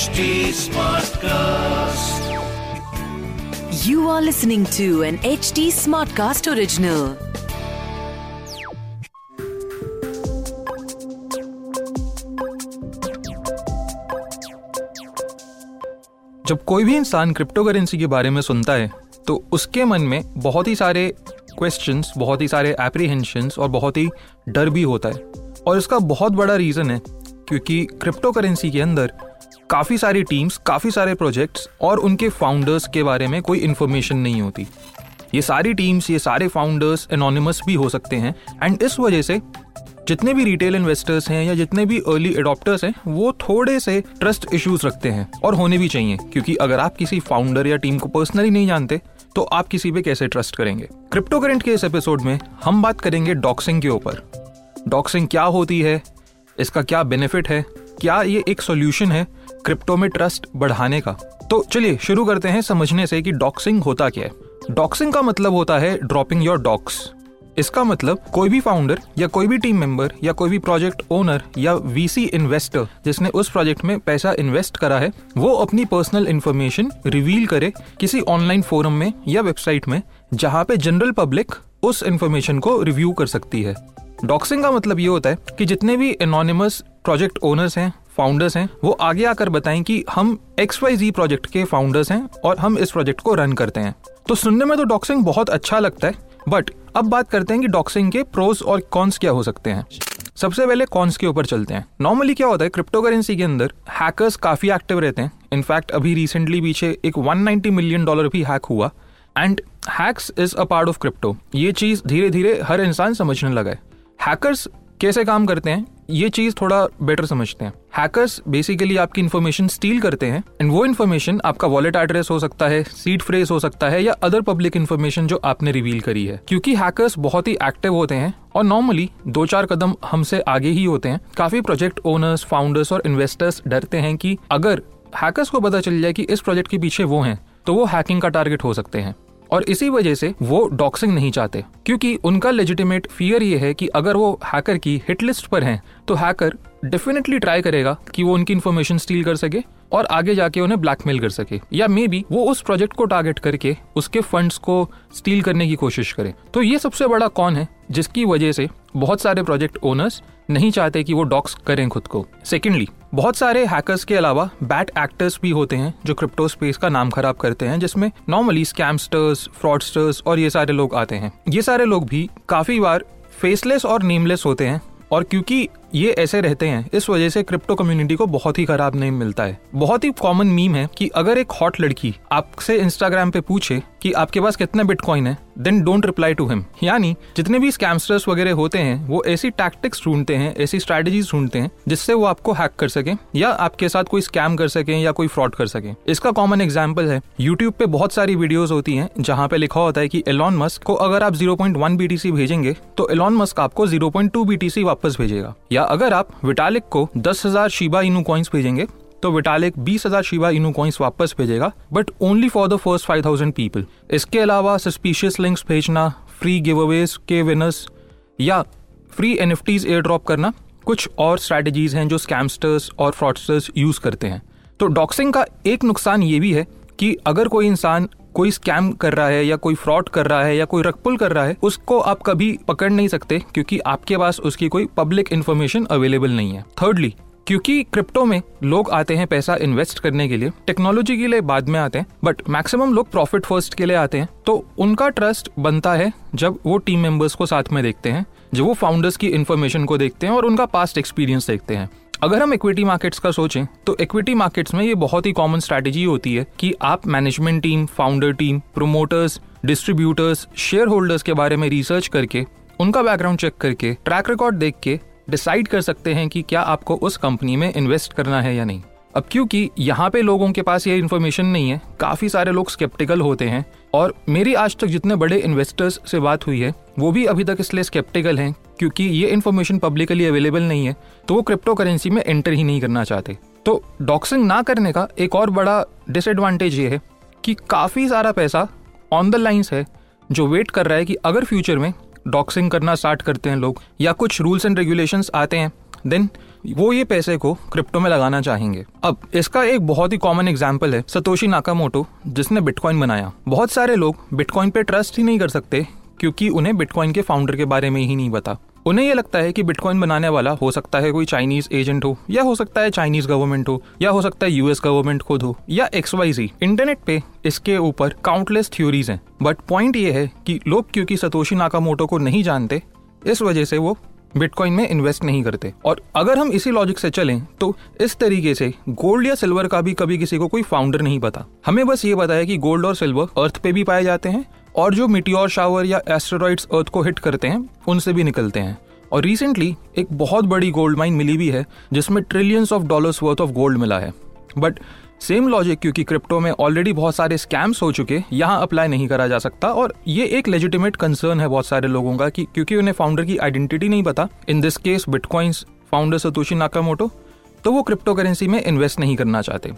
HD Smartcast. You are listening to an HD Smartcast original. जब कोई भी इंसान क्रिप्टो करेंसी के बारे में सुनता है तो उसके मन में बहुत ही सारे क्वेश्चंस बहुत ही सारे एप्रीहेंशंस और बहुत ही डर भी होता है और इसका बहुत बड़ा रीज़न है क्योंकि क्रिप्टो करेंसी के अंदर काफ़ी सारी टीम्स काफ़ी सारे प्रोजेक्ट्स और उनके फाउंडर्स के बारे में कोई इन्फॉर्मेशन नहीं होती। ये सारी टीम्स ये सारे फाउंडर्स एनोनिमस भी हो सकते हैं एंड इस वजह से जितने भी रिटेल इन्वेस्टर्स हैं या जितने भी अर्ली एडॉप्टर्स हैं, वो थोड़े से ट्रस्ट इश्यूज़ रखते हैं और होने भी चाहिए। क्योंकि अगर आप किसी फाउंडर या टीम को पर्सनली नहीं जानते तो आप किसी पे कैसे ट्रस्ट करेंगे? क्रिप्टो करेंट के इस एपिसोड में हम बात करेंगे डॉक्सिंग के ऊपर। डॉक्सिंग क्या होती है? इसका क्या बेनिफिट है? क्या ये एक सोल्यूशन है क्रिप्टो में ट्रस्ट बढ़ाने का? तो चलिए शुरू करते हैं समझने से कि डॉक्सिंग होता क्या है। डॉक्सिंग का मतलब होता है ड्रॉपिंग योर डॉक्स इसका मतलब कोई भी फाउंडर या कोई भी टीम मेंबर या कोई भी प्रोजेक्ट ओनर या वीसी इन्वेस्टर जिसने उस प्रोजेक्ट में पैसा इन्वेस्ट करा है, वो अपनी पर्सनल इन्फॉर्मेशन रिवील करे किसी ऑनलाइन फोरम में या वेबसाइट में, जहाँ पे जनरल पब्लिक उस इन्फॉर्मेशन को रिव्यू कर सकती है। डॉक्सिंग का मतलब ये होता है कि जितने भी एनोनिमस प्रोजेक्ट ओनर्स हैं फाउंडर्स हैं, वो आगे आकर बताएँ कि हम एक्स वाई जी प्रोजेक्ट के फाउंडर्स हैं और हम इस प्रोजेक्ट को रन करते हैं। तो सुनने में तो डॉक्सिंग बहुत अच्छा लगता है बट अब बात करते हैं कि डॉक्सिंग के प्रोस और कॉन्स क्या हो सकते हैं। सबसे पहले कॉन्स के ऊपर चलते हैं। नॉर्मली क्या होता है क्रिप्टो करेंसी के अंदर हैकर्स काफ़ी एक्टिव रहते हैं। इनफैक्ट अभी रिसेंटली पीछे एक 190 मिलियन डॉलर भी हैक हुआ। And hacks is a part of crypto ये चीज़ धीरे धीरे हर इंसान समझने लगा है। हैकर्स कैसे काम करते हैं, ये चीज़ थोड़ा बेटर समझते हैं। हैकर्स बेसिकली आपकी इन्फॉर्मेशन स्टील करते हैं एंड वो इन्फॉर्मेशन आपका वॉलेट एड्रेस हो सकता है सीट फ्रेस हो सकता है, या अदर पब्लिक इन्फॉर्मेशन जो आपने रिवील करी है। क्योंकि हैकर्स बहुत ही एक्टिव होते हैं, और नॉर्मली दो चार कदम हमसे आगे ही होते हैं। काफ़ी प्रोजेक्ट ओनर्स फाउंडर्स और इन्वेस्टर्स डरते हैं कि अगर हैकर्स को पता चल जाए कि इस प्रोजेक्ट के पीछे वो हैं तो वो हैकिंग का टारगेट हो सकते हैं। और इसी वजह से वो डॉक्सिंग नहीं चाहते, क्योंकि उनका लेजिटिमेट फियर ये है कि अगर वो हैकर की हिट लिस्ट पर हैं तो हैकर डेफिनेटली ट्राई करेगा कि वो उनकी इन्फॉर्मेशन स्टील कर सके और आगे जाके उन्हें ब्लैकमेल कर सके। या मे बी वो उस प्रोजेक्ट को टारगेट करके उसके फंड्स को स्टील करने की कोशिश करे। तो ये सबसे बड़ा कौन है जिसकी वजह से बहुत सारे प्रोजेक्ट ओनर्स नहीं चाहते कि वो डॉक्स करें खुद को। सेकेंडली बहुत सारे हैकर्स के अलावा बैट एक्टर्स भी होते हैं जो क्रिप्टो स्पेस का नाम खराब करते हैं, जिसमें नॉर्मली स्कैमस्टर्स फ्रॉडस्टर्स और ये सारे लोग आते हैं। ये सारे लोग भी काफ़ी बार फेसलेस और नेमलेस होते हैं और क्योंकि ये ऐसे रहते हैं, इस वजह से क्रिप्टो कम्युनिटी को बहुत ही खराब नेम मिलता है। बहुत ही कॉमन मीम है कि अगर एक हॉट लड़की आपसे इंस्टाग्राम पे पूछे कि आपके पास कितना बिटकॉइन है then don't reply to him यानी, जितने भी स्कैमस्टर्स वगैरह होते हैं, वो ऐसी टैक्टिक्स ढूंढते हैं, ऐसी स्ट्रेटेजीज ढूंढते हैं, जिससे वो आपको हैक कर सके, या आपके साथ कोई स्कैम कर सके, या कोई फ्रॉड कर सके. इसका कॉमन एग्ज़ाम्पल है यूट्यूब पे बहुत सारी वीडियोज़ होती हैं, जहाँ पे लिखा होता है कि एलॉन मस्क को अगर आप 0.1 बीटीसी भेजेंगे तो एलॉन मस्क आपको 0.2 बीटीसी वापस भेजेगा. या अगर आप विटालिक को दस हज़ार शिबा इनू कॉइन्स भेजेंगे तो विटालिक बीस हज़ार शिवा इनू कॉइन्स वापस भेजेगा but only for the first five thousand people इसके अलावा सस्पिशियस लिंक्स भेजना फ्री गिव अवेज के विनर्स या free N F Ts airdrop करना, कुछ और स्ट्रैटेजीज हैं जो स्कैमस्टर्स और फ्रॉडस्टर्स यूज़ करते हैं. तो डॉक्सिंग का एक नुकसान ये भी है कि अगर कोई इंसान कोई स्कैम कर रहा है या कोई फ्रॉड कर रहा है या कोई रकपुल कर रहा है, उसको आप कभी पकड़ नहीं सकते, क्योंकि आपके पास उसकी कोई पब्लिक इन्फॉर्मेशन अवेलेबल नहीं है. थर्डली क्योंकि क्रिप्टो में लोग आते हैं पैसा इन्वेस्ट करने के लिए, टेक्नोलॉजी के लिए बाद में आते हैं बट मैक्सिमम लोग प्रॉफिट फ़र्स्ट के लिए आते हैं। तो उनका ट्रस्ट बनता है जब वो टीम मेंबर्स को साथ में देखते हैं, जब वो फाउंडर्स की इन्फॉर्मेशन को देखते हैं और उनका पास्ट एक्सपीरियंस देखते हैं। अगर हम इक्विटी मार्केट्स का सोचें तो इक्विटी मार्केट्स में ये बहुत ही कॉमन स्ट्रैटेजी होती है कि आप management team founder team promoters distributors shareholders के बारे में रिसर्च करके, उनका बैकग्राउंड चेक करके ट्रैक रिकॉर्ड देख के डिसाइड कर सकते हैं कि क्या आपको उस कंपनी में इन्वेस्ट करना है या नहीं। अब क्योंकि यहाँ पे लोगों के पास ये इन्फॉर्मेशन नहीं है, काफ़ी सारे लोग स्केप्टिकल होते हैं और मेरी आज तक जितने बड़े इन्वेस्टर्स से बात हुई है, वो भी अभी तक इसलिए स्केप्टिकल हैं क्योंकि ये इन्फॉर्मेशन पब्लिकली अवेलेबल नहीं है तो वो क्रिप्टो करेंसी में एंटर ही नहीं करना चाहते। तो डॉक्सिंग ना करने का एक और बड़ा डिसएडवांटेज ये है कि काफ़ी सारा पैसा ऑन द लाइन्स है जो वेट कर रहा है कि अगर फ्यूचर में डॉक्सिंग करना स्टार्ट करते हैं लोग, या कुछ रूल्स एंड रेगुलेशंस आते हैं देन वो ये पैसे को क्रिप्टो में लगाना चाहेंगे। अब, इसका एक बहुत ही कॉमन एग्ज़ाम्पल है सतोशी नाकामोटो जिसने बिटकॉइन बनाया। बहुत सारे लोग बिटकॉइन पे ट्रस्ट ही नहीं कर सकते, क्योंकि उन्हें बिटकॉइन के फाउंडर के बारे में ही नहीं पता। उन्हें यह लगता है कि बिटकॉइन बनाने वाला हो सकता है कोई चाइनीज़ एजेंट हो, या हो सकता है चाइनीज़ गवर्नमेंट हो, या हो सकता है यूएस गवर्नमेंट खुद हो, या एक्स वाई जी इंटरनेट पे इसके ऊपर काउंटलेस थ्योरीज हैं। बट पॉइंट ये है कि लोग क्योंकि सतोशी नाकामोटो को नहीं जानते, इस वजह से वो बिटकॉइन में इन्वेस्ट नहीं करते। और अगर हम इसी लॉजिक से चलें तो इस तरीके से गोल्ड या सिल्वर का भी कभी किसी को कोई फाउंडर नहीं पता। हमें बस ये पता है कि गोल्ड और सिल्वर अर्थ पे भी पाए जाते हैं और जो मिट्योर शावर या एस्टेरॉइड्स अर्थ को हिट करते हैं, उनसे भी निकलते हैं। और रिसेंटली एक बहुत बड़ी गोल्ड माइन मिली भी है, जिसमें trillions of dollars worth of gold मिला है। बट सेम लॉजिक क्योंकि क्रिप्टो में ऑलरेडी बहुत सारे स्कैम्स हो चुके, यहाँ अप्लाई नहीं करा जा सकता। और ये एक लेजिटिमेट कंसर्न है बहुत सारे लोगों का, कि क्योंकि उन्हें फाउंडर की आइडेंटिटी नहीं पता। In this case bitcoins founder Satoshi Nakamoto तो वो क्रिप्टो करेंसी में इन्वेस्ट नहीं करना चाहते।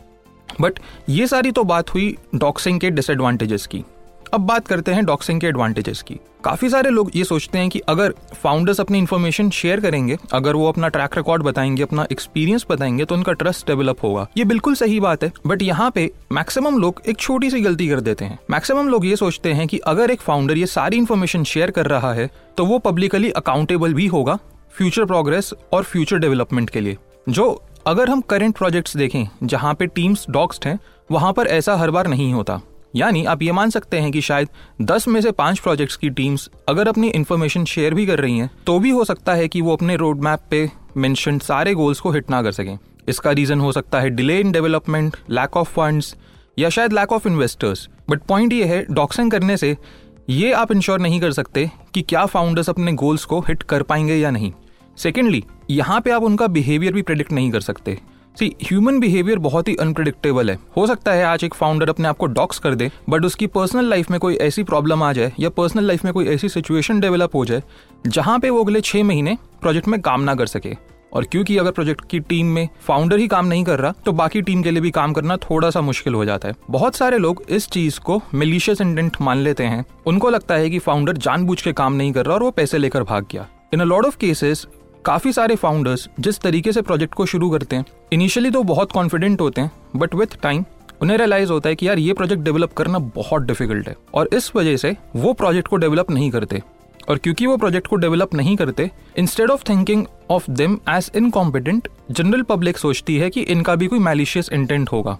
बट ये सारी तो बात हुई डॉक्सिंग के डिसएडवांटेजेस की। अब बात करते हैं डॉक्सिंग के एडवांटेजेस की। काफ़ी सारे लोग ये सोचते हैं कि अगर फाउंडर्स अपनी इन्फॉर्मेशन शेयर करेंगे, अगर वो अपना ट्रैक रिकॉर्ड बताएँगे, अपना एक्सपीरियंस बताएँगे तो उनका ट्रस्ट डेवलप होगा। ये बिल्कुल सही बात है बट यहाँ पे मैक्सिमम लोग एक छोटी सी गलती कर देते हैं। मैक्सिमम लोग ये सोचते हैं कि अगर एक फाउंडर ये सारी इन्फॉर्मेशन शेयर कर रहा है तो वो पब्लिकली अकाउंटेबल भी होगा फ्यूचर प्रोग्रेस और फ्यूचर डेवलपमेंट के लिए। जो अगर हम करंट प्रोजेक्ट्स देखें, जहाँ पे टीम्स डॉक्स्ड हैं, वहाँ पर ऐसा हर बार नहीं होता। यानी आप ये मान सकते हैं कि शायद 10 में से पाँच प्रोजेक्ट्स की टीम्स अगर अपनी इन्फॉर्मेशन शेयर भी कर रही हैं तो भी हो सकता है कि वो अपने रोड मैप पे मेंशन सारे गोल्स को हिट ना कर सकें। इसका रीजन हो सकता है delay in development lack of funds या शायद lack of investors but point ये है डॉक्सिंग करने से ये आप इंश्योर नहीं कर सकते कि क्या फाउंडर्स अपने गोल्स को हिट कर पाएँगे या नहीं। सेकेंडली यहाँ पे आप उनका बिहेवियर भी प्रेडिक्ट नहीं कर सकते। सी ह्यूमन बिहेवियर बहुत ही अनप्रडिक्टेबल है। हो सकता है आज एक फाउंडर अपने आप को डॉक्स कर दे बट उसकी पर्सनल लाइफ में कोई ऐसी प्रॉब्लम आ जाए या पर्सनल लाइफ में कोई ऐसी सिचुएशन डेवलप हो जाए, जहाँ पे वो अगले छह महीने प्रोजेक्ट में काम ना कर सके। और क्योंकि अगर प्रोजेक्ट की टीम में फाउंडर ही काम नहीं कर रहा तो बाकी टीम के लिए भी काम करना थोड़ा सा मुश्किल हो जाता है। बहुत सारे लोग इस चीज़ को मिलीशियस इंटेंट मान लेते हैं। उनको लगता है कि फाउंडर जानबूझ के काम नहीं कर रहा और वो पैसे लेकर भाग गया। In a lot of cases काफ़ी सारे फाउंडर्स जिस तरीके से प्रोजेक्ट को शुरू करते हैं इनिशियली तो बहुत कॉन्फिडेंट होते हैं बट विथ टाइम उन्हें रियलाइज़ होता है कि यार, ये प्रोजेक्ट डेवलप करना बहुत डिफ़िकल्ट है। और इस वजह से वो प्रोजेक्ट को डेवलप नहीं करते। और क्योंकि वो प्रोजेक्ट को डेवलप नहीं करते instead of thinking of them as incompetent general public सोचती है कि इनका भी कोई मैलिशियस इंटेंट होगा।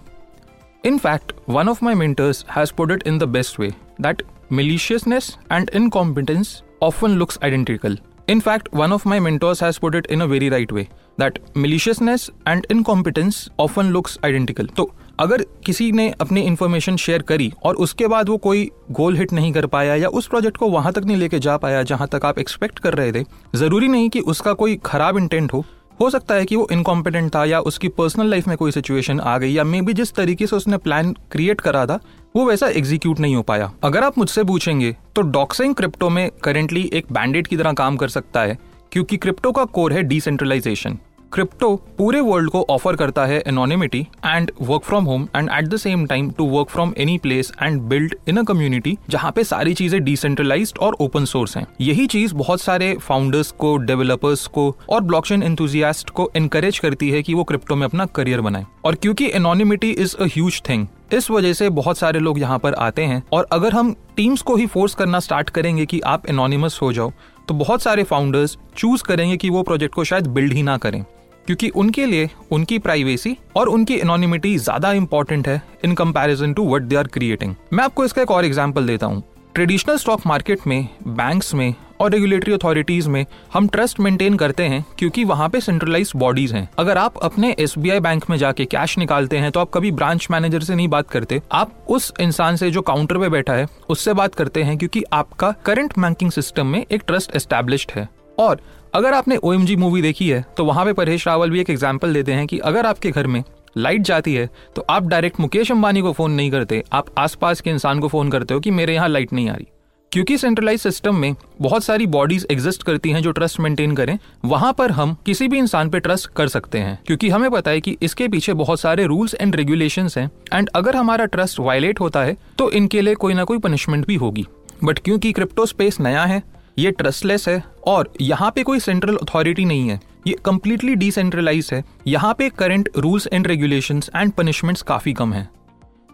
In fact one of my mentors has it in the best way that maliciousness and incompetence often looks identical In fact, one of my mentors has put it in a very right way that maliciousness and incompetence often looks identical. तो अगर किसी ने अपनी information share करी और उसके बाद वो कोई गोल हिट नहीं कर पाया या उस प्रोजेक्ट को वहाँ तक नहीं लेके जा पाया जहाँ तक आप एक्सपेक्ट कर रहे थे ज़रूरी नहीं कि उसका कोई खराब इंटेंट हो हो सकता है कि वो इनकॉम्पिटेंट था या उसकी पर्सनल लाइफ में कोई सिचुएशन आ गई, या मे बी जिस तरीके से उसने प्लान क्रिएट करा था, वो वैसा एग्जीक्यूट नहीं हो पाया। अगर आप मुझसे पूछेंगे तो डॉक्सिंग क्रिप्टो में करेंटली एक बैंडेड की तरह काम कर सकता है, क्योंकि क्रिप्टो का कोर है डिसेंट्रलाइजेशन क्रिप्टो पूरे वर्ल्ड को ऑफ़र करता है anonymity and work from home and at the same time to work from any place and build in a community जहाँ पे सारी चीज़ें डिसेंट्रलाइज्ड और ओपन सोर्स हैं। यही चीज़ बहुत सारे फाउंडर्स को डेवलपर्स को और ब्लॉकचेन एंथुजियास्ट को इनकरेज करती है कि वो क्रिप्टो में अपना करियर बनाए। और क्योंकि anonymity is a huge thing इस वजह से बहुत सारे लोग यहाँ पर आते हैं। और अगर हम टीम्स को ही फोर्स करना स्टार्ट करेंगे कि आप एनोनिमस हो जाओ तो बहुत सारे फाउंडर्स चूज़ करेंगे कि वो प्रोजेक्ट को शायद बिल्ड ही ना करें। क्योंकि उनके लिए उनकी प्राइवेसी और उनकी एनोनिमिटी ज़्यादा इंपॉर्टेंट है in comparison to what they are creating मैं आपको इसका एक और एग्जांपल देता हूँ। ट्रेडिशनल स्टॉक मार्केट में बैंक्स में और रेगुलेटरी अथॉरिटीज में हम ट्रस्ट मेंटेन करते हैं क्योंकि वहाँ पे सेंट्रलाइज बॉडीज हैं। अगर आप अपने एसबीआई बैंक में जाके कैश निकालते हैं तो आप कभी ब्रांच मैनेजर से नहीं बात करते। आप उस इंसान से जो काउंटर पे बैठा है, उससे बात करते हैं क्योंकि आपका करंट बैंकिंग सिस्टम में एक ट्रस्ट एस्टेब्लिश है। और अगर आपने ओएमजी मूवी देखी है तो वहाँ पे परेश रावल भी एक एग्ज़ाम्पल देते हैं कि अगर आपके घर में लाइट जाती है तो आप डायरेक्ट मुकेश अंबानी को फ़ोन नहीं करते। आप आसपास के इंसान को फ़ोन करते हो कि मेरे यहाँ लाइट नहीं आ रही। क्योंकि सेंट्रलाइज सिस्टम में बहुत सारी बॉडीज एग्जिस्ट करती हैं जो ट्रस्ट मेंटेन करें, वहाँ पर हम किसी भी इंसान पे ट्रस्ट कर सकते हैं। क्योंकि हमें पता है कि इसके पीछे बहुत सारे रूल्स एंड रेगुलेशन हैं एंड अगर हमारा ट्रस्ट वायलेट होता है तो इनके लिए कोई ना कोई पनिशमेंट भी होगी। बट क्योंकि क्रिप्टो स्पेस नया है ये ट्रस्टलेस है और यहाँ पे कोई सेंट्रल अथॉरिटी नहीं है। ये कम्प्लीटली डिसेंट्रलाइज है। यहाँ पे current rules and regulation and punishments काफ़ी कम हैं।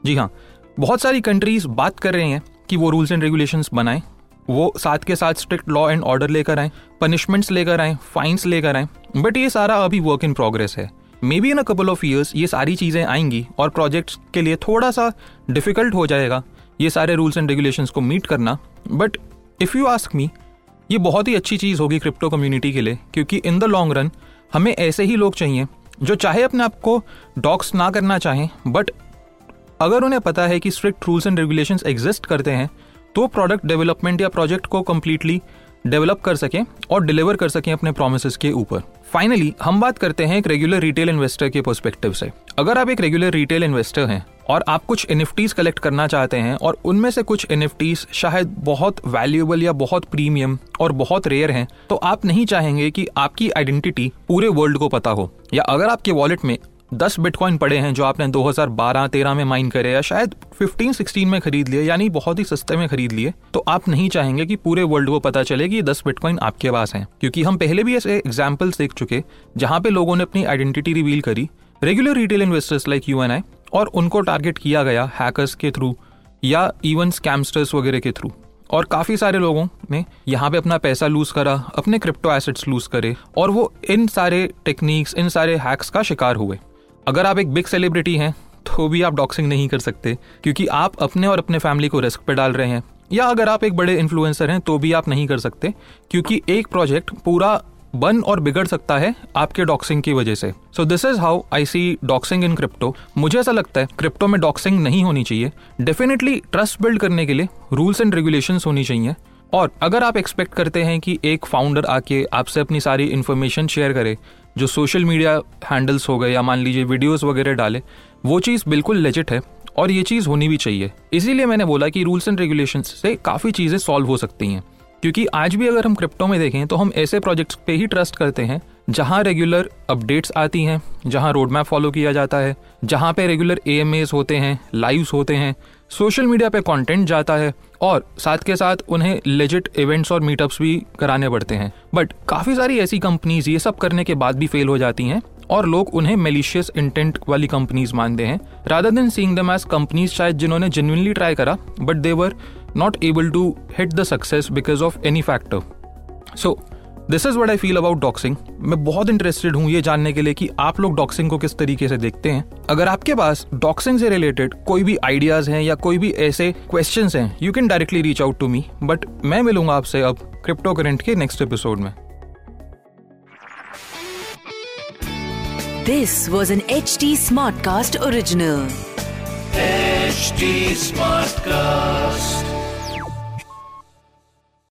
जी हाँ बहुत सारी कंट्रीज़ बात कर रहे हैं कि वो रूल्स एंड रेगुलेशंस बनाएँ, वो साथ के साथ स्ट्रिक्ट लॉ एंड ऑर्डर लेकर आए पनिशमेंट्स लेकर आए फाइन्स लेकर आए बट ये सारा अभी वर्क इन प्रोग्रेस है। Maybe in a couple of years ये सारी चीज़ें आएँगी और प्रोजेक्ट्स के लिए थोड़ा सा डिफ़िकल्ट हो जाएगा ये सारे रूल्स एंड रेगुलेशंस को मीट करना। But if you ask me ये बहुत ही अच्छी चीज़ होगी क्रिप्टो कम्युनिटी के लिए, क्योंकि इन द लॉन्ग रन हमें ऐसे ही लोग चाहिए, जो चाहे अपने आप को डॉक्स ना करना चाहें बट अगर उन्हें पता है कि strict rules and regulations exist करते हैं तो प्रोडक्ट डेवलपमेंट या प्रोजेक्ट को कम्प्लीटली डेवलप कर सकें और डिलीवर कर सकें अपने प्रोमिस के ऊपर। फाइनली हम बात करते हैं एक रेगुलर रिटेल इन्वेस्टर के पर्सपेक्टिव से। अगर आप एक रेगुलर रिटेल इन्वेस्टर हैं और आप कुछ एन कलेक्ट करना चाहते हैं और उनमें से कुछ एन शायद बहुत वैल्यूएबल या बहुत प्रीमियम और बहुत रेयर हैं तो आप नहीं चाहेंगे कि आपकी आइडेंटिटी पूरे वर्ल्ड को पता हो। या अगर आपके वॉलेट में दस बिटकॉइन पड़े हैं जो आपने 2012-13 में माइन करे या शायद 15-16 में खरीद लिए, यानी बहुत ही सस्ते में खरीद लिए तो आप नहीं चाहेंगे कि पूरे वर्ल्ड को पता चले कि ये दस बिटकॉइन आपके पास हैं। क्योंकि हम पहले भी ऐसे एग्जाम्पल्स देख चुके, जहाँ पे लोगों ने अपनी आइडेंटिटी रिवील करी regular retail investors like you and I और उनको टारगेट किया गया हैकर्स के थ्रू या इवन स्कैमस्टर्स वगैरह के थ्रू और काफ़ी सारे लोगों ने यहाँ पे अपना पैसा लूज करा, अपने क्रिप्टो एसेट्स लूज करे, और वो इन सारे टेक्निक्स इन सारे हैक्स का शिकार हुए। अगर आप एक बिग सेलिब्रिटी हैं तो भी आप डॉक्सिंग नहीं कर सकते, क्योंकि आप अपने और अपने फैमिली को रिस्क पे डाल रहे हैं। या अगर आप एक बड़े इन्फ्लुएंसर हैं तो भी आप नहीं कर सकते, क्योंकि एक प्रोजेक्ट पूरा बन और बिगड़ सकता है आपके डॉक्सिंग की वजह से। So this is how I see doxing in crypto मुझे ऐसा लगता है क्रिप्टो में डॉक्सिंग नहीं होनी चाहिए। डेफिनेटली ट्रस्ट बिल्ड करने के लिए रूल्स एंड रेगुलेशन होनी चाहिए। और अगर आप एक्सपेक्ट करते हैं कि एक फाउंडर आके आपसे अपनी सारी इन्फॉर्मेशन शेयर करे, जो सोशल मीडिया हैंडल्स हो गए, या मान लीजिए वीडियोस वगैरह डाले, वो चीज़ बिल्कुल लेजिट है और ये चीज़ होनी भी चाहिए। इसीलिए मैंने बोला कि रूल्स एंड रेगुलेशन से काफ़ी चीज़ें सॉल्व हो सकती हैं। क्योंकि आज भी अगर हम क्रिप्टो में देखें तो हम ऐसे प्रोजेक्ट्स पे ही ट्रस्ट करते हैं, जहाँ रेगुलर अपडेट्स आती हैं, जहाँ रोड मैप फॉलो किया जाता है, जहाँ पे रेगुलर ए होते हैं लाइव्स होते हैं सोशल मीडिया पे कंटेंट जाता है और साथ के साथ उन्हें लेजिट इवेंट्स और मीटअप्स भी कराने पड़ते हैं। बट काफ़ी सारी ऐसी कंपनीज़ ये सब करने के बाद भी फेल हो जाती हैं और लोग उन्हें मेलिशियस इंटेंट वाली कंपनीज़ मानते हैं। Rather than seeing them as companies शायद जिन्होंने जेन्युइनली ट्राई करा but they were not able to hit the success because of any factor so this is what I feel about doxing मैं बहुत interested हूँ ये जानने के लिए कि आप लोग डॉक्सिंग को किस तरीके से देखते हैं। अगर आपके पास डॉक्सिंग से रिलेटेड कोई भी आइडियाज़ हैं या कोई भी ऐसे क्वेश्चन हैं you can directly reach out to me but मैं मिलूँगा आपसे अब क्रिप्टो करेंट के नेक्स्ट एपिसोड में। This was an H T Smartcast original smart Smartcast.